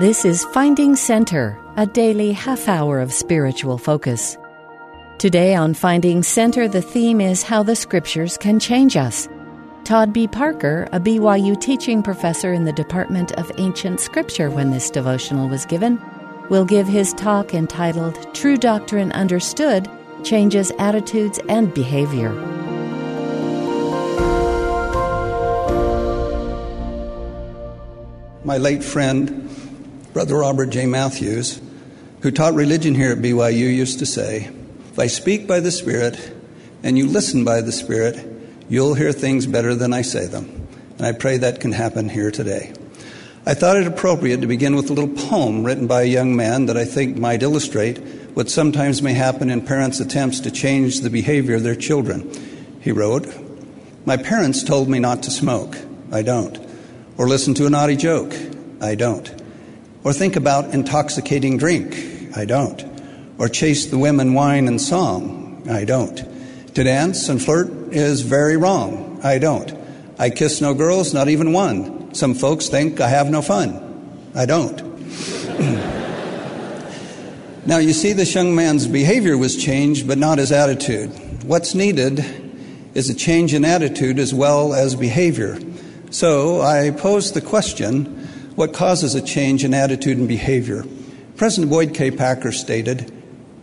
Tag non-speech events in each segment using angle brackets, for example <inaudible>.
This is Finding Center, a daily half hour of spiritual focus. Today on Finding Center, the theme is how the scriptures can change us. Todd B. Parker, a BYU teaching professor in the Department of Ancient Scripture when this devotional was given, will give his talk entitled True Doctrine Understood Changes Attitudes and Behavior. My late friend, Brother Robert J. Matthews, who taught religion here at BYU, used to say, If I speak by the Spirit and you listen by the Spirit, you'll hear things better than I say them. And I pray that can happen here today. I thought it appropriate to begin with a little poem written by a young man that I think might illustrate what sometimes may happen in parents' attempts to change the behavior of their children. He wrote, My parents told me not to smoke. I don't. Or listen to a naughty joke. I don't. Or think about intoxicating drink. I don't. Or chase the women, wine, and song. I don't. To dance and flirt is very wrong. I don't. I kiss no girls, not even one. Some folks think I have no fun. I don't. <clears throat> now, you see, this young man's behavior was changed, but not his attitude. What's needed is a change in attitude as well as behavior. So I posed the question what causes a change in attitude and behavior? President Boyd K. Packer stated,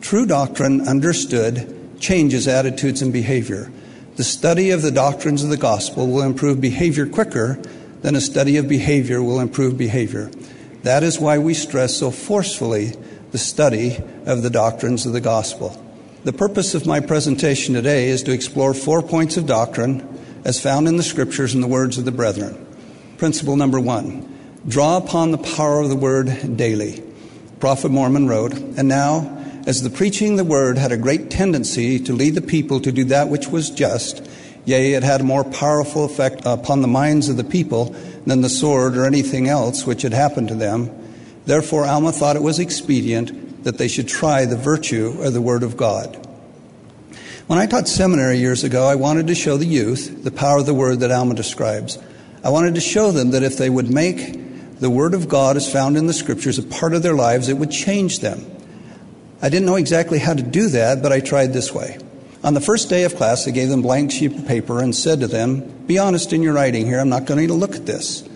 True doctrine understood changes attitudes and behavior. The study of the doctrines of the gospel will improve behavior quicker than a study of behavior will improve behavior. That is why we stress so forcefully the study of the doctrines of the gospel. The purpose of my presentation today is to explore four points of doctrine as found in the scriptures and the words of the brethren. Principle number one Draw upon the power of the word daily. Prophet Mormon wrote, And now, as the preaching of the word had a great tendency to lead the people to do that which was just, yea, it had a more powerful effect upon the minds of the people than the sword or anything else which had happened to them, therefore Alma thought it was expedient that they should try the virtue of the word of God. When I taught seminary years ago, I wanted to show the youth the power of the word that Alma describes. I wanted to show them that if they would make the Word of God is found in the Scriptures, a part of their lives, it would change them. I didn't know exactly how to do that, but I tried this way. On the first day of class, I gave them blank sheet of paper and said to them, Be honest in your writing here. I'm not going to look at this.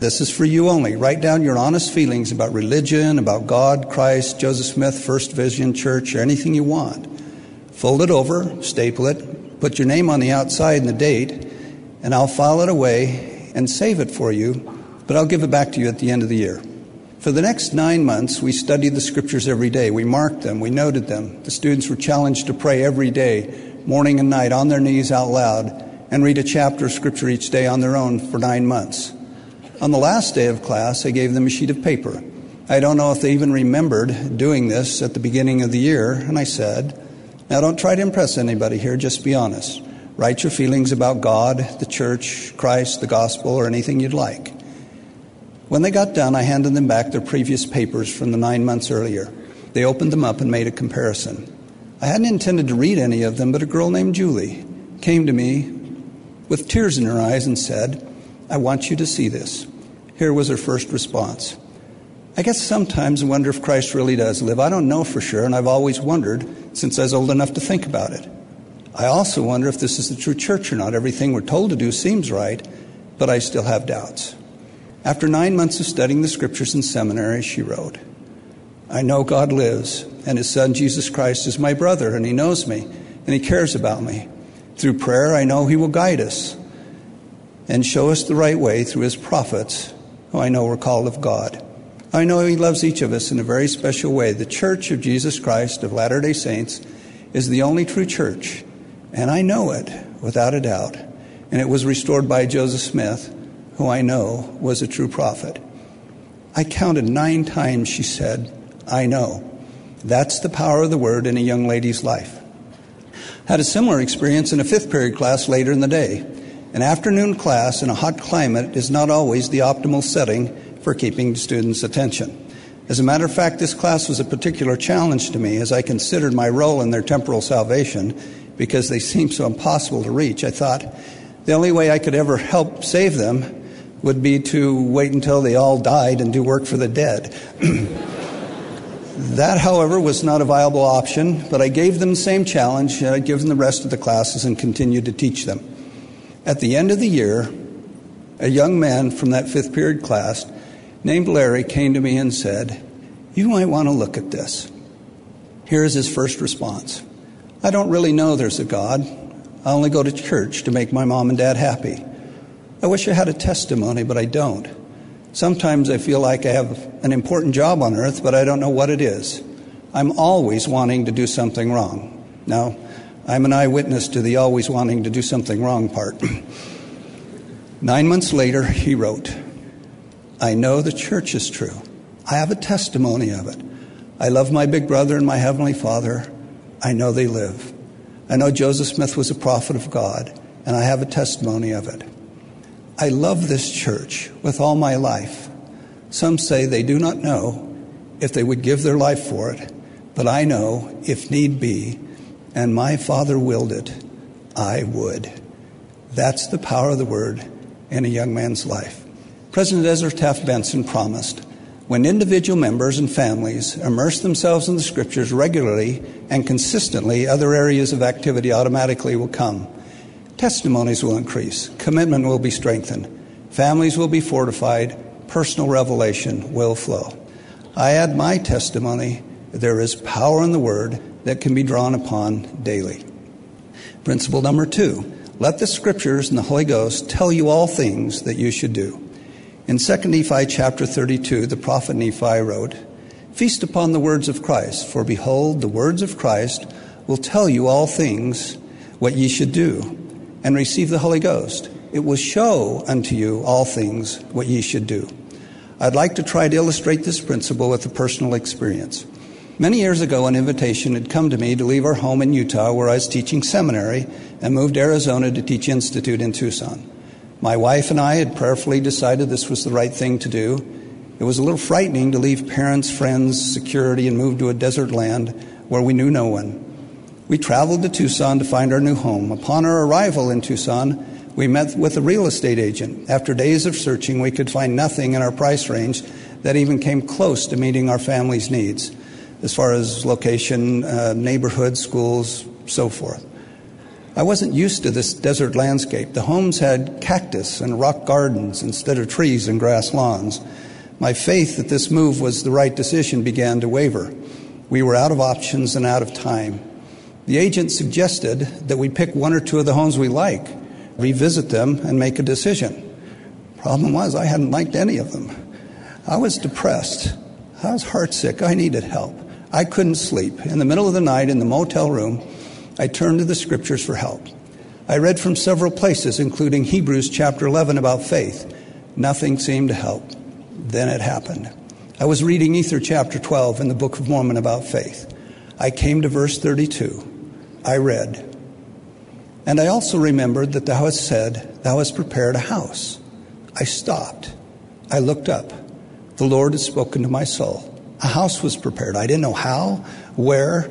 This is for you only. Write down your honest feelings about religion, about God, Christ, Joseph Smith, First Vision Church, or anything you want. Fold it over, staple it, put your name on the outside and the date, and I'll file it away and save it for you but I'll give it back to you at the end of the year. For the next nine months, we studied the scriptures every day. We marked them, we noted them. The students were challenged to pray every day, morning and night, on their knees out loud, and read a chapter of scripture each day on their own for nine months. On the last day of class, I gave them a sheet of paper. I don't know if they even remembered doing this at the beginning of the year, and I said, Now don't try to impress anybody here, just be honest. Write your feelings about God, the church, Christ, the gospel, or anything you'd like. When they got done, I handed them back their previous papers from the nine months earlier. They opened them up and made a comparison. I hadn't intended to read any of them, but a girl named Julie came to me with tears in her eyes and said, I want you to see this. Here was her first response. I guess sometimes I wonder if Christ really does live. I don't know for sure, and I've always wondered since I was old enough to think about it. I also wonder if this is the true church or not. Everything we're told to do seems right, but I still have doubts. After nine months of studying the scriptures in seminary, she wrote, I know God lives, and His Son Jesus Christ is my brother, and He knows me, and He cares about me. Through prayer, I know He will guide us and show us the right way through His prophets, who I know are called of God. I know He loves each of us in a very special way. The Church of Jesus Christ of Latter day Saints is the only true church, and I know it without a doubt. And it was restored by Joseph Smith who I know was a true prophet. I counted nine times she said, I know. That's the power of the word in a young lady's life. Had a similar experience in a fifth period class later in the day. An afternoon class in a hot climate is not always the optimal setting for keeping students' attention. As a matter of fact, this class was a particular challenge to me as I considered my role in their temporal salvation because they seemed so impossible to reach. I thought the only way I could ever help save them would be to wait until they all died and do work for the dead. <clears throat> that, however, was not a viable option, but I gave them the same challenge, and I'd given the rest of the classes and continued to teach them. At the end of the year, a young man from that fifth period class named Larry came to me and said, You might want to look at this. Here is his first response I don't really know there's a God. I only go to church to make my mom and dad happy. I wish I had a testimony, but I don't. Sometimes I feel like I have an important job on earth, but I don't know what it is. I'm always wanting to do something wrong. Now, I'm an eyewitness to the always wanting to do something wrong part. <clears throat> Nine months later, he wrote, I know the church is true. I have a testimony of it. I love my big brother and my heavenly father. I know they live. I know Joseph Smith was a prophet of God, and I have a testimony of it. I love this church with all my life. Some say they do not know if they would give their life for it, but I know, if need be, and my Father willed it, I would. That's the power of the word in a young man's life. President Ezra Taft Benson promised when individual members and families immerse themselves in the scriptures regularly and consistently, other areas of activity automatically will come. Testimonies will increase, commitment will be strengthened, families will be fortified, personal revelation will flow. I add my testimony there is power in the word that can be drawn upon daily. Principle number two let the scriptures and the Holy Ghost tell you all things that you should do. In 2 Nephi chapter 32, the prophet Nephi wrote, Feast upon the words of Christ, for behold, the words of Christ will tell you all things what ye should do, and receive the Holy Ghost. It will show unto you all things what ye should do. I'd like to try to illustrate this principle with a personal experience. Many years ago, an invitation had come to me to leave our home in Utah, where I was teaching seminary, and move to Arizona to teach Institute in Tucson. My wife and I had prayerfully decided this was the right thing to do. It was a little frightening to leave parents, friends, security, and move to a desert land where we knew no one. We traveled to Tucson to find our new home. Upon our arrival in Tucson, we met with a real estate agent. After days of searching, we could find nothing in our price range that even came close to meeting our family's needs as far as location, uh, neighborhood, schools, so forth. I wasn't used to this desert landscape. The homes had cactus and rock gardens instead of trees and grass lawns. My faith that this move was the right decision began to waver. We were out of options and out of time. The agent suggested that we pick one or two of the homes we like, revisit them, and make a decision. Problem was, I hadn't liked any of them. I was depressed. I was heartsick. I needed help. I couldn't sleep. In the middle of the night in the motel room, I turned to the scriptures for help. I read from several places, including Hebrews chapter 11 about faith. Nothing seemed to help. Then it happened. I was reading Ether chapter 12 in the Book of Mormon about faith. I came to verse 32. I read, And I also remembered that thou hast said, Thou hast prepared a house. I stopped. I looked up. The Lord had spoken to my soul. A house was prepared. I didn't know how, where,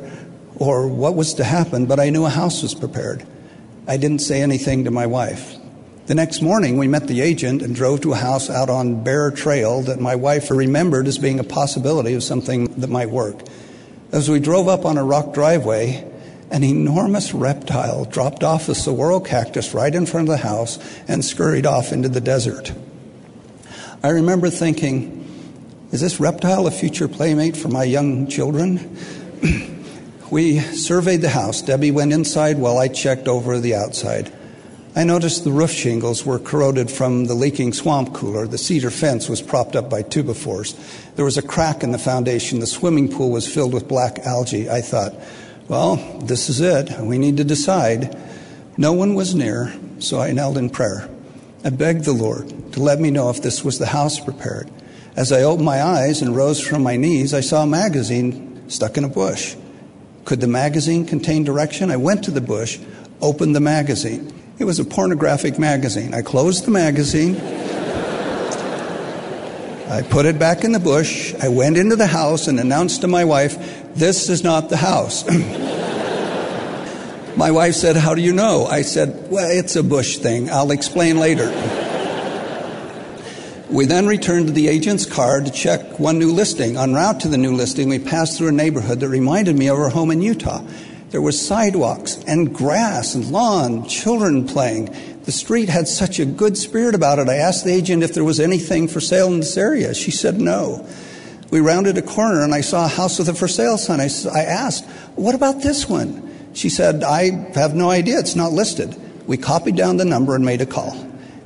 or what was to happen, but I knew a house was prepared. I didn't say anything to my wife. The next morning, we met the agent and drove to a house out on Bear Trail that my wife remembered as being a possibility of something that might work. As we drove up on a rock driveway, an enormous reptile dropped off a saguaro cactus right in front of the house and scurried off into the desert. I remember thinking, is this reptile a future playmate for my young children? <clears throat> we surveyed the house. Debbie went inside while I checked over the outside. I noticed the roof shingles were corroded from the leaking swamp cooler. The cedar fence was propped up by two-by-fours. There was a crack in the foundation. The swimming pool was filled with black algae. I thought, well, this is it. We need to decide. No one was near, so I knelt in prayer. I begged the Lord to let me know if this was the house prepared. As I opened my eyes and rose from my knees, I saw a magazine stuck in a bush. Could the magazine contain direction? I went to the bush, opened the magazine. It was a pornographic magazine. I closed the magazine. I put it back in the bush. I went into the house and announced to my wife, This is not the house. <laughs> my wife said, How do you know? I said, Well, it's a bush thing. I'll explain later. We then returned to the agent's car to check one new listing. En route to the new listing, we passed through a neighborhood that reminded me of our home in Utah. There were sidewalks and grass and lawn, children playing. The street had such a good spirit about it. I asked the agent if there was anything for sale in this area. She said no. We rounded a corner and I saw a house with a for sale sign. I, I asked, What about this one? She said, I have no idea. It's not listed. We copied down the number and made a call.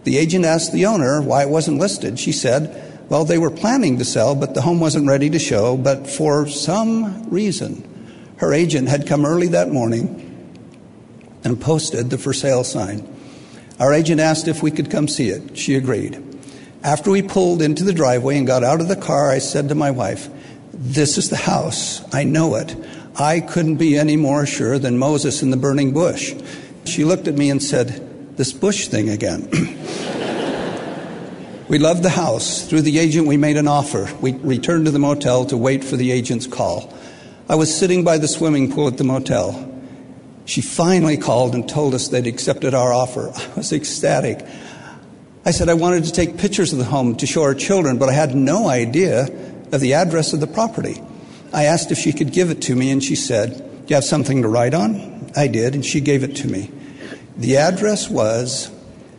The agent asked the owner why it wasn't listed. She said, well, they were planning to sell, but the home wasn't ready to show. But for some reason, her agent had come early that morning and posted the for sale sign. Our agent asked if we could come see it. She agreed. After we pulled into the driveway and got out of the car, I said to my wife, This is the house. I know it. I couldn't be any more sure than Moses in the burning bush. She looked at me and said, This bush thing again. <laughs> we loved the house. Through the agent, we made an offer. We returned to the motel to wait for the agent's call. I was sitting by the swimming pool at the motel. She finally called and told us they'd accepted our offer. <laughs> I was ecstatic. I said I wanted to take pictures of the home to show our children, but I had no idea of the address of the property. I asked if she could give it to me, and she said, Do you have something to write on? I did, and she gave it to me. The address was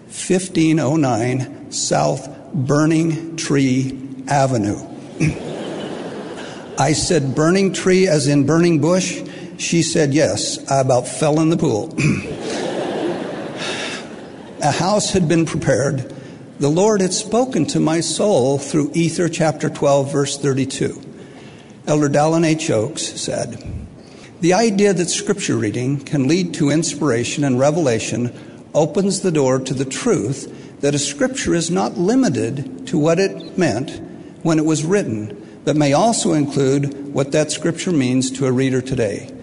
1509 South Burning Tree Avenue. <laughs> I said, Burning tree as in burning bush? She said, Yes. I about fell in the pool. <clears throat> a house had been prepared. The Lord had spoken to my soul through Ether chapter 12, verse 32. Elder Dallin H. Oaks said, The idea that scripture reading can lead to inspiration and revelation opens the door to the truth that a scripture is not limited to what it meant when it was written, but may also include what that scripture means to a reader today.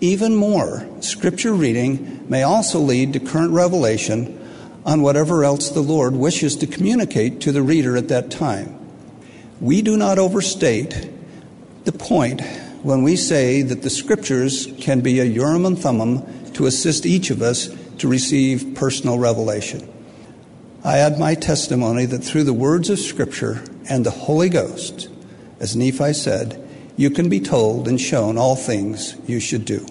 Even more, scripture reading may also lead to current revelation on whatever else the Lord wishes to communicate to the reader at that time. We do not overstate the point when we say that the scriptures can be a Urim and Thummim to assist each of us to receive personal revelation. I add my testimony that through the words of Scripture and the Holy Ghost, as Nephi said, you can be told and shown all things you should do.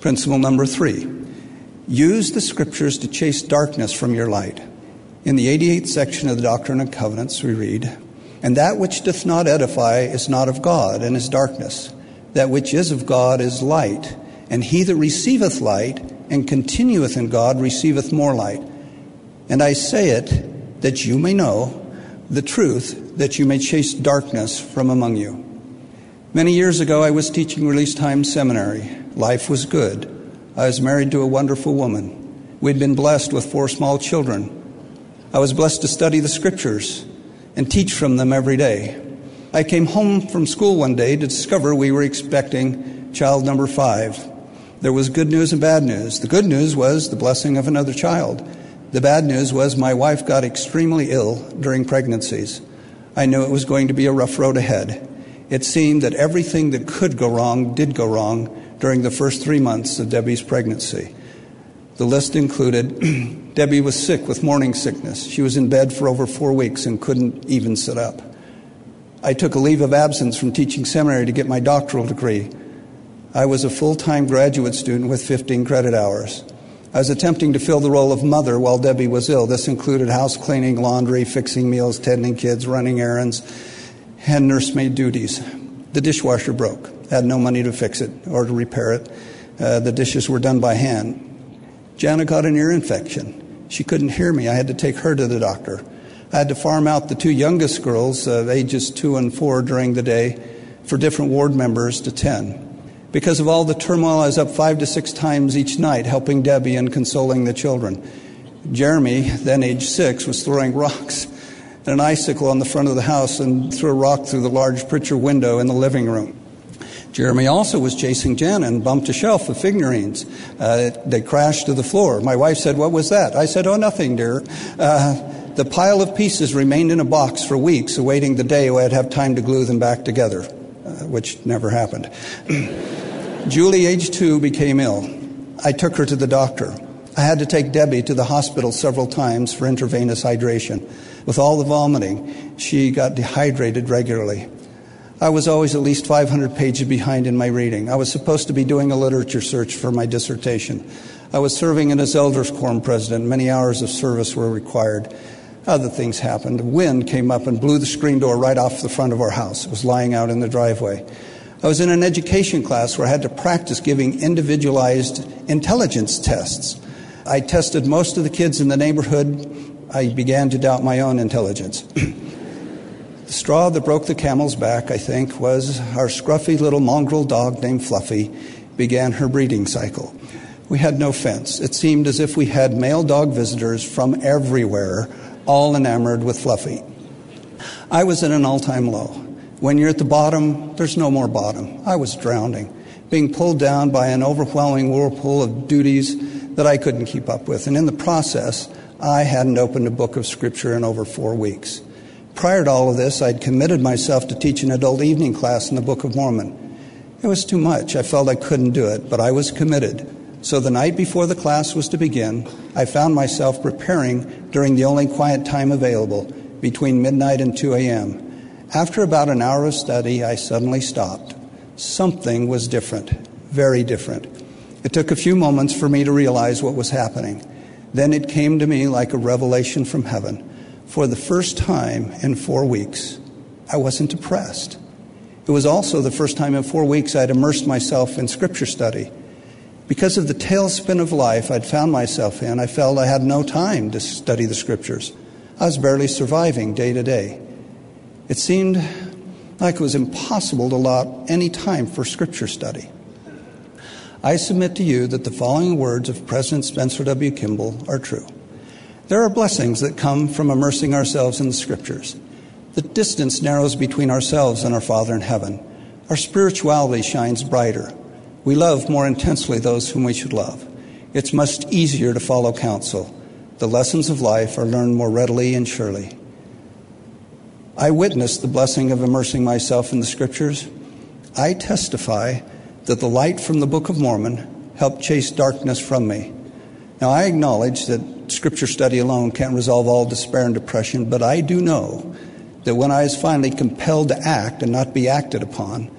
Principle number three use the Scriptures to chase darkness from your light. In the 88th section of the Doctrine and Covenants, we read, and that which doth not edify is not of God, and is darkness. That which is of God is light. And he that receiveth light and continueth in God receiveth more light. And I say it that you may know the truth, that you may chase darkness from among you. Many years ago, I was teaching Release Time Seminary. Life was good. I was married to a wonderful woman. We'd been blessed with four small children. I was blessed to study the scriptures and teach from them every day. I came home from school one day to discover we were expecting child number five. There was good news and bad news. The good news was the blessing of another child. The bad news was my wife got extremely ill during pregnancies. I knew it was going to be a rough road ahead. It seemed that everything that could go wrong did go wrong during the first three months of Debbie's pregnancy. The list included <clears throat> Debbie was sick with morning sickness. She was in bed for over four weeks and couldn't even sit up. I took a leave of absence from teaching seminary to get my doctoral degree. I was a full time graduate student with 15 credit hours. I was attempting to fill the role of mother while Debbie was ill. This included house cleaning, laundry, fixing meals, tending kids, running errands, and nursemaid duties. The dishwasher broke. Had no money to fix it or to repair it. Uh, the dishes were done by hand. Jana got an ear infection. She couldn't hear me. I had to take her to the doctor. I had to farm out the two youngest girls, uh, ages two and four, during the day for different ward members to 10. Because of all the turmoil, I was up five to six times each night helping Debbie and consoling the children. Jeremy, then age six, was throwing <laughs> rocks and an icicle on the front of the house and threw a rock through the large picture window in the living room. Jeremy also was chasing Jen and bumped a shelf of figurines. Uh, they crashed to the floor. My wife said, What was that? I said, Oh, nothing, dear. Uh, the pile of pieces remained in a box for weeks, awaiting the day when I'd have time to glue them back together, uh, which never happened. <clears throat> Julie, age two, became ill. I took her to the doctor. I had to take Debbie to the hospital several times for intravenous hydration. With all the vomiting, she got dehydrated regularly. I was always at least 500 pages behind in my reading. I was supposed to be doing a literature search for my dissertation. I was serving in as elders quorum president. Many hours of service were required. Other things happened. Wind came up and blew the screen door right off the front of our house. It was lying out in the driveway. I was in an education class where I had to practice giving individualized intelligence tests. I tested most of the kids in the neighborhood. I began to doubt my own intelligence. <clears throat> the straw that broke the camel's back, I think, was our scruffy little mongrel dog named Fluffy began her breeding cycle. We had no fence. It seemed as if we had male dog visitors from everywhere all enamored with Fluffy. I was at an all time low. When you're at the bottom, there's no more bottom. I was drowning, being pulled down by an overwhelming whirlpool of duties that I couldn't keep up with. And in the process, I hadn't opened a book of Scripture in over four weeks. Prior to all of this, I'd committed myself to teach an adult evening class in the Book of Mormon. It was too much. I felt I couldn't do it, but I was committed. So the night before the class was to begin, I found myself preparing during the only quiet time available, between midnight and 2 a.m. After about an hour of study, I suddenly stopped. Something was different, very different. It took a few moments for me to realize what was happening. Then it came to me like a revelation from heaven. For the first time in four weeks, I wasn't depressed. It was also the first time in four weeks I'd immersed myself in scripture study. Because of the tailspin of life I'd found myself in, I felt I had no time to study the scriptures. I was barely surviving day to day. It seemed like it was impossible to allot any time for scripture study. I submit to you that the following words of President Spencer W. Kimball are true. There are blessings that come from immersing ourselves in the scriptures. The distance narrows between ourselves and our Father in heaven. Our spirituality shines brighter. We love more intensely those whom we should love. It's much easier to follow counsel. The lessons of life are learned more readily and surely. I witnessed the blessing of immersing myself in the scriptures. I testify that the light from the Book of Mormon helped chase darkness from me. Now, I acknowledge that scripture study alone can't resolve all despair and depression, but I do know that when I was finally compelled to act and not be acted upon,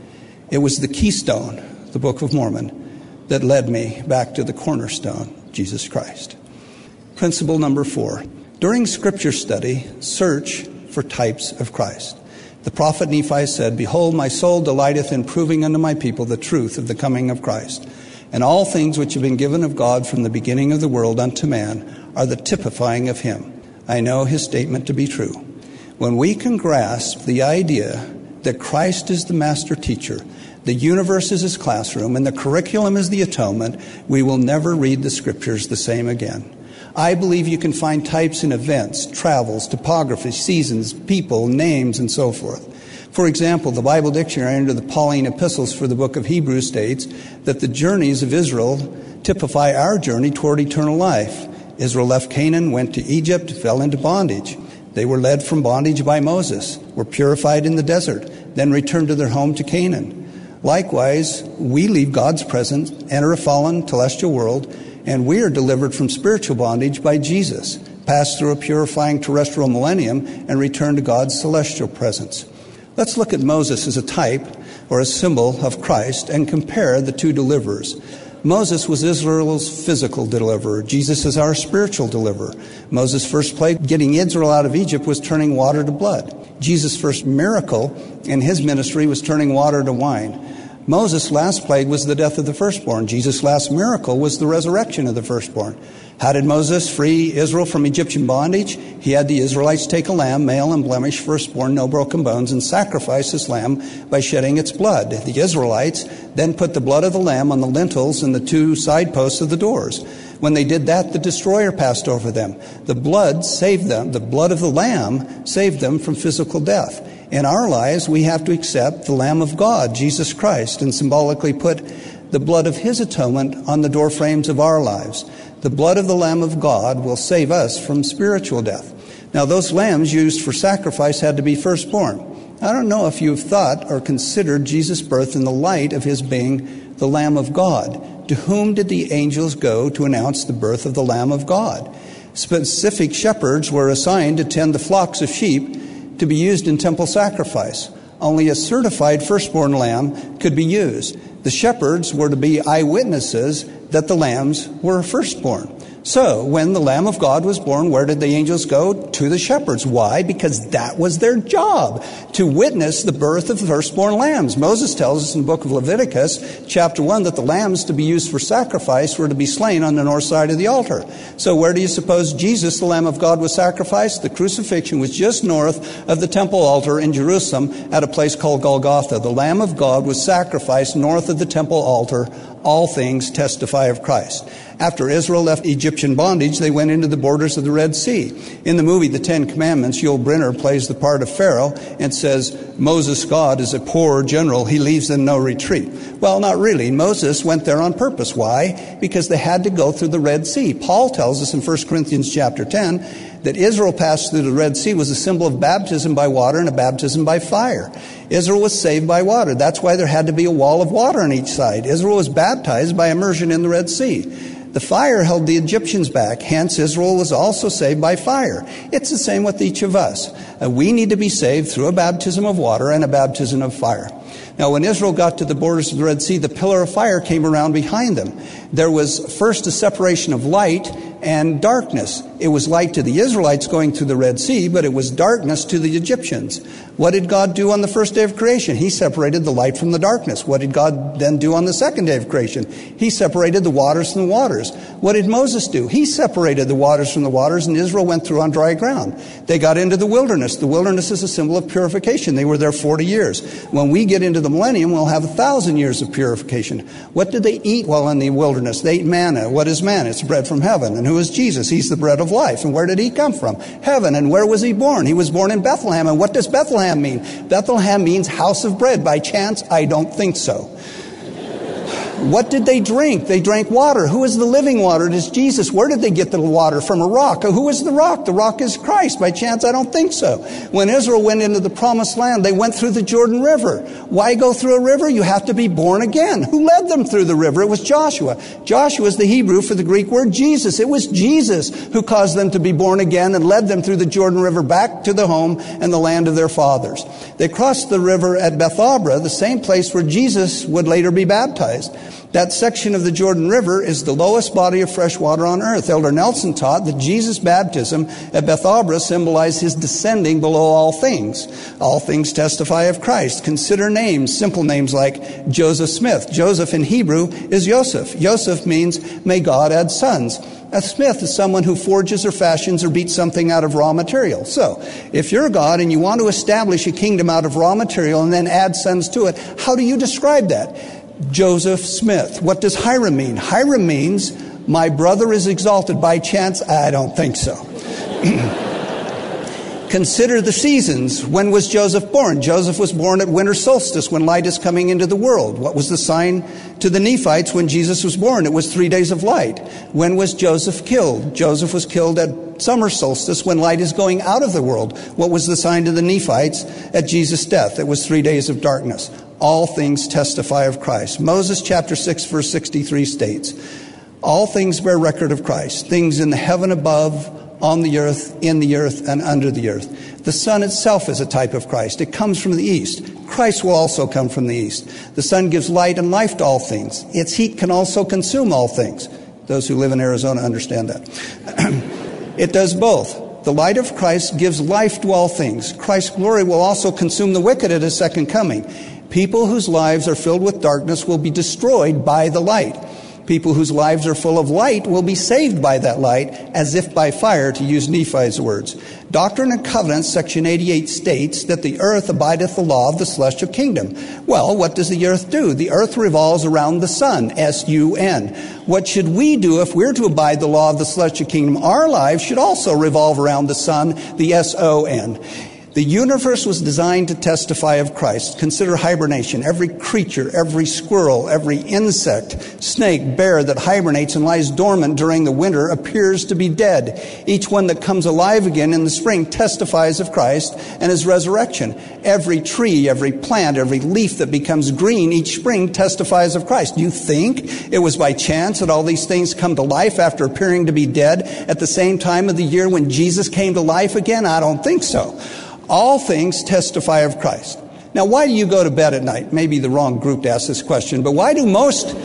it was the keystone the Book of Mormon, that led me back to the cornerstone, Jesus Christ. Principle number four during scripture study, search for types of Christ. The prophet Nephi said, Behold, my soul delighteth in proving unto my people the truth of the coming of Christ. And all things which have been given of God from the beginning of the world unto man are the typifying of him. I know his statement to be true. When we can grasp the idea that Christ is the master teacher, the universe is his classroom, and the curriculum is the atonement, we will never read the scriptures the same again. I believe you can find types in events, travels, topography, seasons, people, names, and so forth. For example, the Bible Dictionary under the Pauline epistles for the book of Hebrews states that the journeys of Israel typify our journey toward eternal life. Israel left Canaan, went to Egypt, fell into bondage. They were led from bondage by Moses, were purified in the desert, then returned to their home to Canaan. Likewise, we leave God's presence, enter a fallen telestial world, and we are delivered from spiritual bondage by Jesus, pass through a purifying terrestrial millennium, and return to God's celestial presence. Let's look at Moses as a type or a symbol of Christ and compare the two deliverers. Moses was Israel's physical deliverer. Jesus is our spiritual deliverer. Moses' first plague, getting Israel out of Egypt, was turning water to blood. Jesus' first miracle in his ministry was turning water to wine. Moses' last plague was the death of the firstborn. Jesus' last miracle was the resurrection of the firstborn. How did Moses free Israel from Egyptian bondage? He had the Israelites take a lamb, male and blemished, firstborn, no broken bones, and sacrifice this lamb by shedding its blood. The Israelites then put the blood of the lamb on the lintels and the two side posts of the doors. When they did that, the destroyer passed over them. The blood saved them. The blood of the lamb saved them from physical death. In our lives, we have to accept the Lamb of God, Jesus Christ, and symbolically put the blood of His atonement on the doorframes of our lives. The blood of the Lamb of God will save us from spiritual death. Now, those lambs used for sacrifice had to be firstborn. I don't know if you've thought or considered Jesus' birth in the light of his being the Lamb of God. To whom did the angels go to announce the birth of the Lamb of God? Specific shepherds were assigned to tend the flocks of sheep to be used in temple sacrifice. Only a certified firstborn lamb could be used. The shepherds were to be eyewitnesses that the lambs were firstborn. So, when the Lamb of God was born, where did the angels go? To the shepherds. Why? Because that was their job, to witness the birth of the firstborn lambs. Moses tells us in the book of Leviticus, chapter 1, that the lambs to be used for sacrifice were to be slain on the north side of the altar. So, where do you suppose Jesus, the Lamb of God, was sacrificed? The crucifixion was just north of the temple altar in Jerusalem at a place called Golgotha. The Lamb of God was sacrificed north of the temple altar. All things testify of Christ. After Israel left Egyptian bondage, they went into the borders of the Red Sea. In the movie The Ten Commandments, Yul Brynner plays the part of Pharaoh and says, Moses, God, is a poor general. He leaves them no retreat. Well, not really. Moses went there on purpose. Why? Because they had to go through the Red Sea. Paul tells us in 1 Corinthians chapter 10 that Israel passed through the Red Sea was a symbol of baptism by water and a baptism by fire. Israel was saved by water. That's why there had to be a wall of water on each side. Israel was baptized by immersion in the Red Sea. The fire held the Egyptians back, hence, Israel was also saved by fire. It's the same with each of us. Uh, we need to be saved through a baptism of water and a baptism of fire. Now, when Israel got to the borders of the Red Sea, the pillar of fire came around behind them. There was first a separation of light and darkness. It was light to the Israelites going through the Red Sea, but it was darkness to the Egyptians. What did God do on the first day of creation? He separated the light from the darkness. What did God then do on the second day of creation? He separated the waters from the waters. What did Moses do? He separated the waters from the waters, and Israel went through on dry ground. They got into the wilderness. The wilderness is a symbol of purification. They were there 40 years. When we get into the millennium, we'll have a thousand years of purification. What did they eat while in the wilderness? They ate manna. What is manna? It's bread from heaven. And who is Jesus? He's the bread of life. And where did he come from? Heaven. And where was he born? He was born in Bethlehem. And what does Bethlehem mean? Bethlehem means house of bread. By chance? I don't think so. What did they drink? They drank water. Who is the living water? It is Jesus. Where did they get the water? From a rock. Who is the rock? The rock is Christ. By chance? I don't think so. When Israel went into the promised land, they went through the Jordan River. Why go through a river? You have to be born again. Who led them through the river? It was Joshua. Joshua is the Hebrew for the Greek word Jesus. It was Jesus who caused them to be born again and led them through the Jordan River back to the home and the land of their fathers. They crossed the river at Bethabara, the same place where Jesus would later be baptized. That section of the Jordan River is the lowest body of fresh water on earth. Elder Nelson taught that Jesus' baptism at Bethabara symbolized his descending below all things. All things testify of Christ. Consider names, simple names like Joseph Smith. Joseph in Hebrew is Yosef. Yosef means, may God add sons. A smith is someone who forges or fashions or beats something out of raw material. So, if you're God and you want to establish a kingdom out of raw material and then add sons to it, how do you describe that? Joseph Smith. What does Hyrum mean? Hyrum means, my brother is exalted by chance. I don't think so. <clears throat> Consider the seasons. When was Joseph born? Joseph was born at winter solstice when light is coming into the world. What was the sign to the Nephites when Jesus was born? It was three days of light. When was Joseph killed? Joseph was killed at summer solstice when light is going out of the world. What was the sign to the Nephites at Jesus' death? It was three days of darkness all things testify of Christ. Moses chapter 6 verse 63 states, all things bear record of Christ, things in the heaven above, on the earth, in the earth, and under the earth. The sun itself is a type of Christ. It comes from the east. Christ will also come from the east. The sun gives light and life to all things. Its heat can also consume all things. Those who live in Arizona understand that. <clears throat> it does both. The light of Christ gives life to all things. Christ's glory will also consume the wicked at his second coming. People whose lives are filled with darkness will be destroyed by the light. People whose lives are full of light will be saved by that light, as if by fire, to use Nephi's words. Doctrine and Covenants, section 88, states that the earth abideth the law of the celestial kingdom. Well, what does the earth do? The earth revolves around the sun, S U N. What should we do if we're to abide the law of the celestial kingdom? Our lives should also revolve around the sun, the S O N. The universe was designed to testify of Christ. Consider hibernation. Every creature, every squirrel, every insect, snake, bear that hibernates and lies dormant during the winter appears to be dead. Each one that comes alive again in the spring testifies of Christ and his resurrection. Every tree, every plant, every leaf that becomes green each spring testifies of Christ. Do you think it was by chance that all these things come to life after appearing to be dead at the same time of the year when Jesus came to life again? I don't think so. All things testify of Christ. Now, why do you go to bed at night? Maybe the wrong group to ask this question, but why do most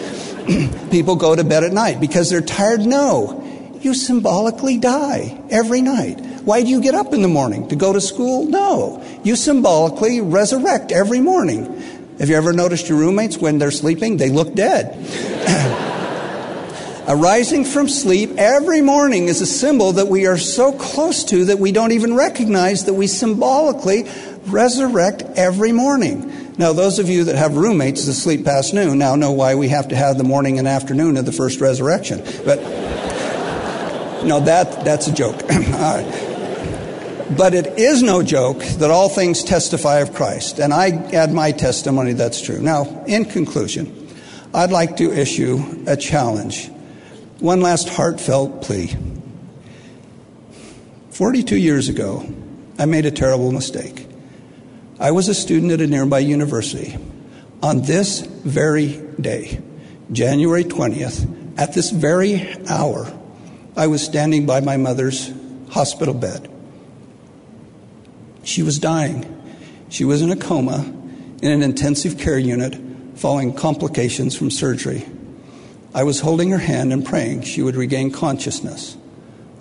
<clears throat> people go to bed at night? Because they're tired? No. You symbolically die every night. Why do you get up in the morning? To go to school? No. You symbolically resurrect every morning. Have you ever noticed your roommates when they're sleeping? They look dead. <clears throat> Arising from sleep every morning is a symbol that we are so close to that we don't even recognize that we symbolically resurrect every morning. Now, those of you that have roommates that sleep past noon now know why we have to have the morning and afternoon of the first resurrection. But no, that, that's a joke. <clears throat> Uh, but it is no joke that all things testify of Christ, and I add my testimony that's true. Now, in conclusion, I'd like to issue a challenge one last heartfelt plea. 42 years ago, I made a terrible mistake. I was a student at a nearby university. On this very day, January 20th, at this very hour, I was standing by my mother's hospital bed. She was dying. She was in a coma in an intensive care unit following complications from surgery. I was holding her hand and praying she would regain consciousness.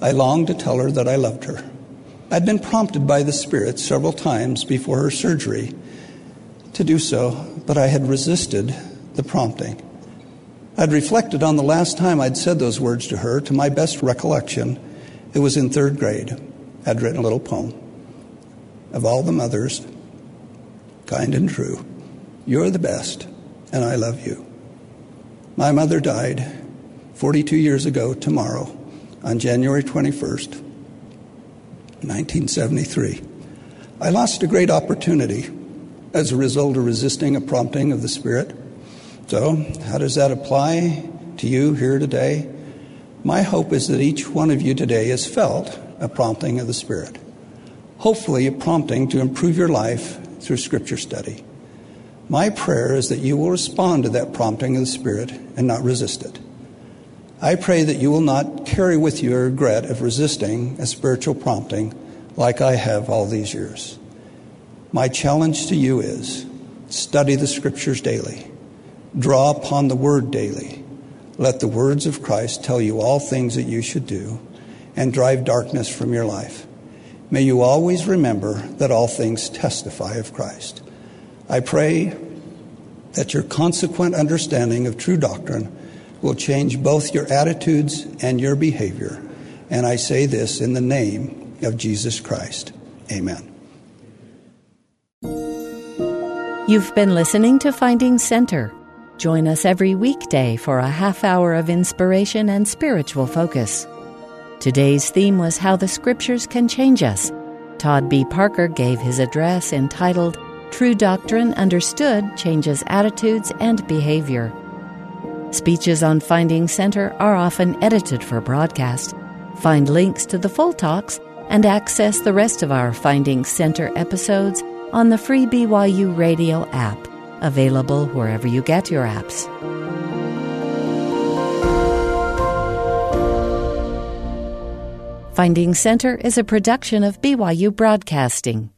I longed to tell her that I loved her. I'd been prompted by the Spirit several times before her surgery to do so, but I had resisted the prompting. I'd reflected on the last time I'd said those words to her. To my best recollection, it was in third grade. I'd written a little poem. Of all the mothers, kind and true, you're the best, and I love you. My mother died 42 years ago tomorrow on January 21st, 1973. I lost a great opportunity as a result of resisting a prompting of the Spirit. So, how does that apply to you here today? My hope is that each one of you today has felt a prompting of the Spirit. Hopefully, a prompting to improve your life through Scripture study. My prayer is that you will respond to that prompting of the Spirit and not resist it. I pray that you will not carry with you a regret of resisting a spiritual prompting like I have all these years. My challenge to you is study the Scriptures daily, draw upon the Word daily. Let the words of Christ tell you all things that you should do and drive darkness from your life. May you always remember that all things testify of Christ. I pray that your consequent understanding of true doctrine will change both your attitudes and your behavior. And I say this in the name of Jesus Christ. Amen. You've been listening to Finding Center. Join us every weekday for a half hour of inspiration and spiritual focus. Today's theme was How the Scriptures Can Change Us. Todd B. Parker gave his address entitled True doctrine understood changes attitudes and behavior. Speeches on Finding Center are often edited for broadcast. Find links to the full talks and access the rest of our Finding Center episodes on the free BYU Radio app, available wherever you get your apps. Finding Center is a production of BYU Broadcasting.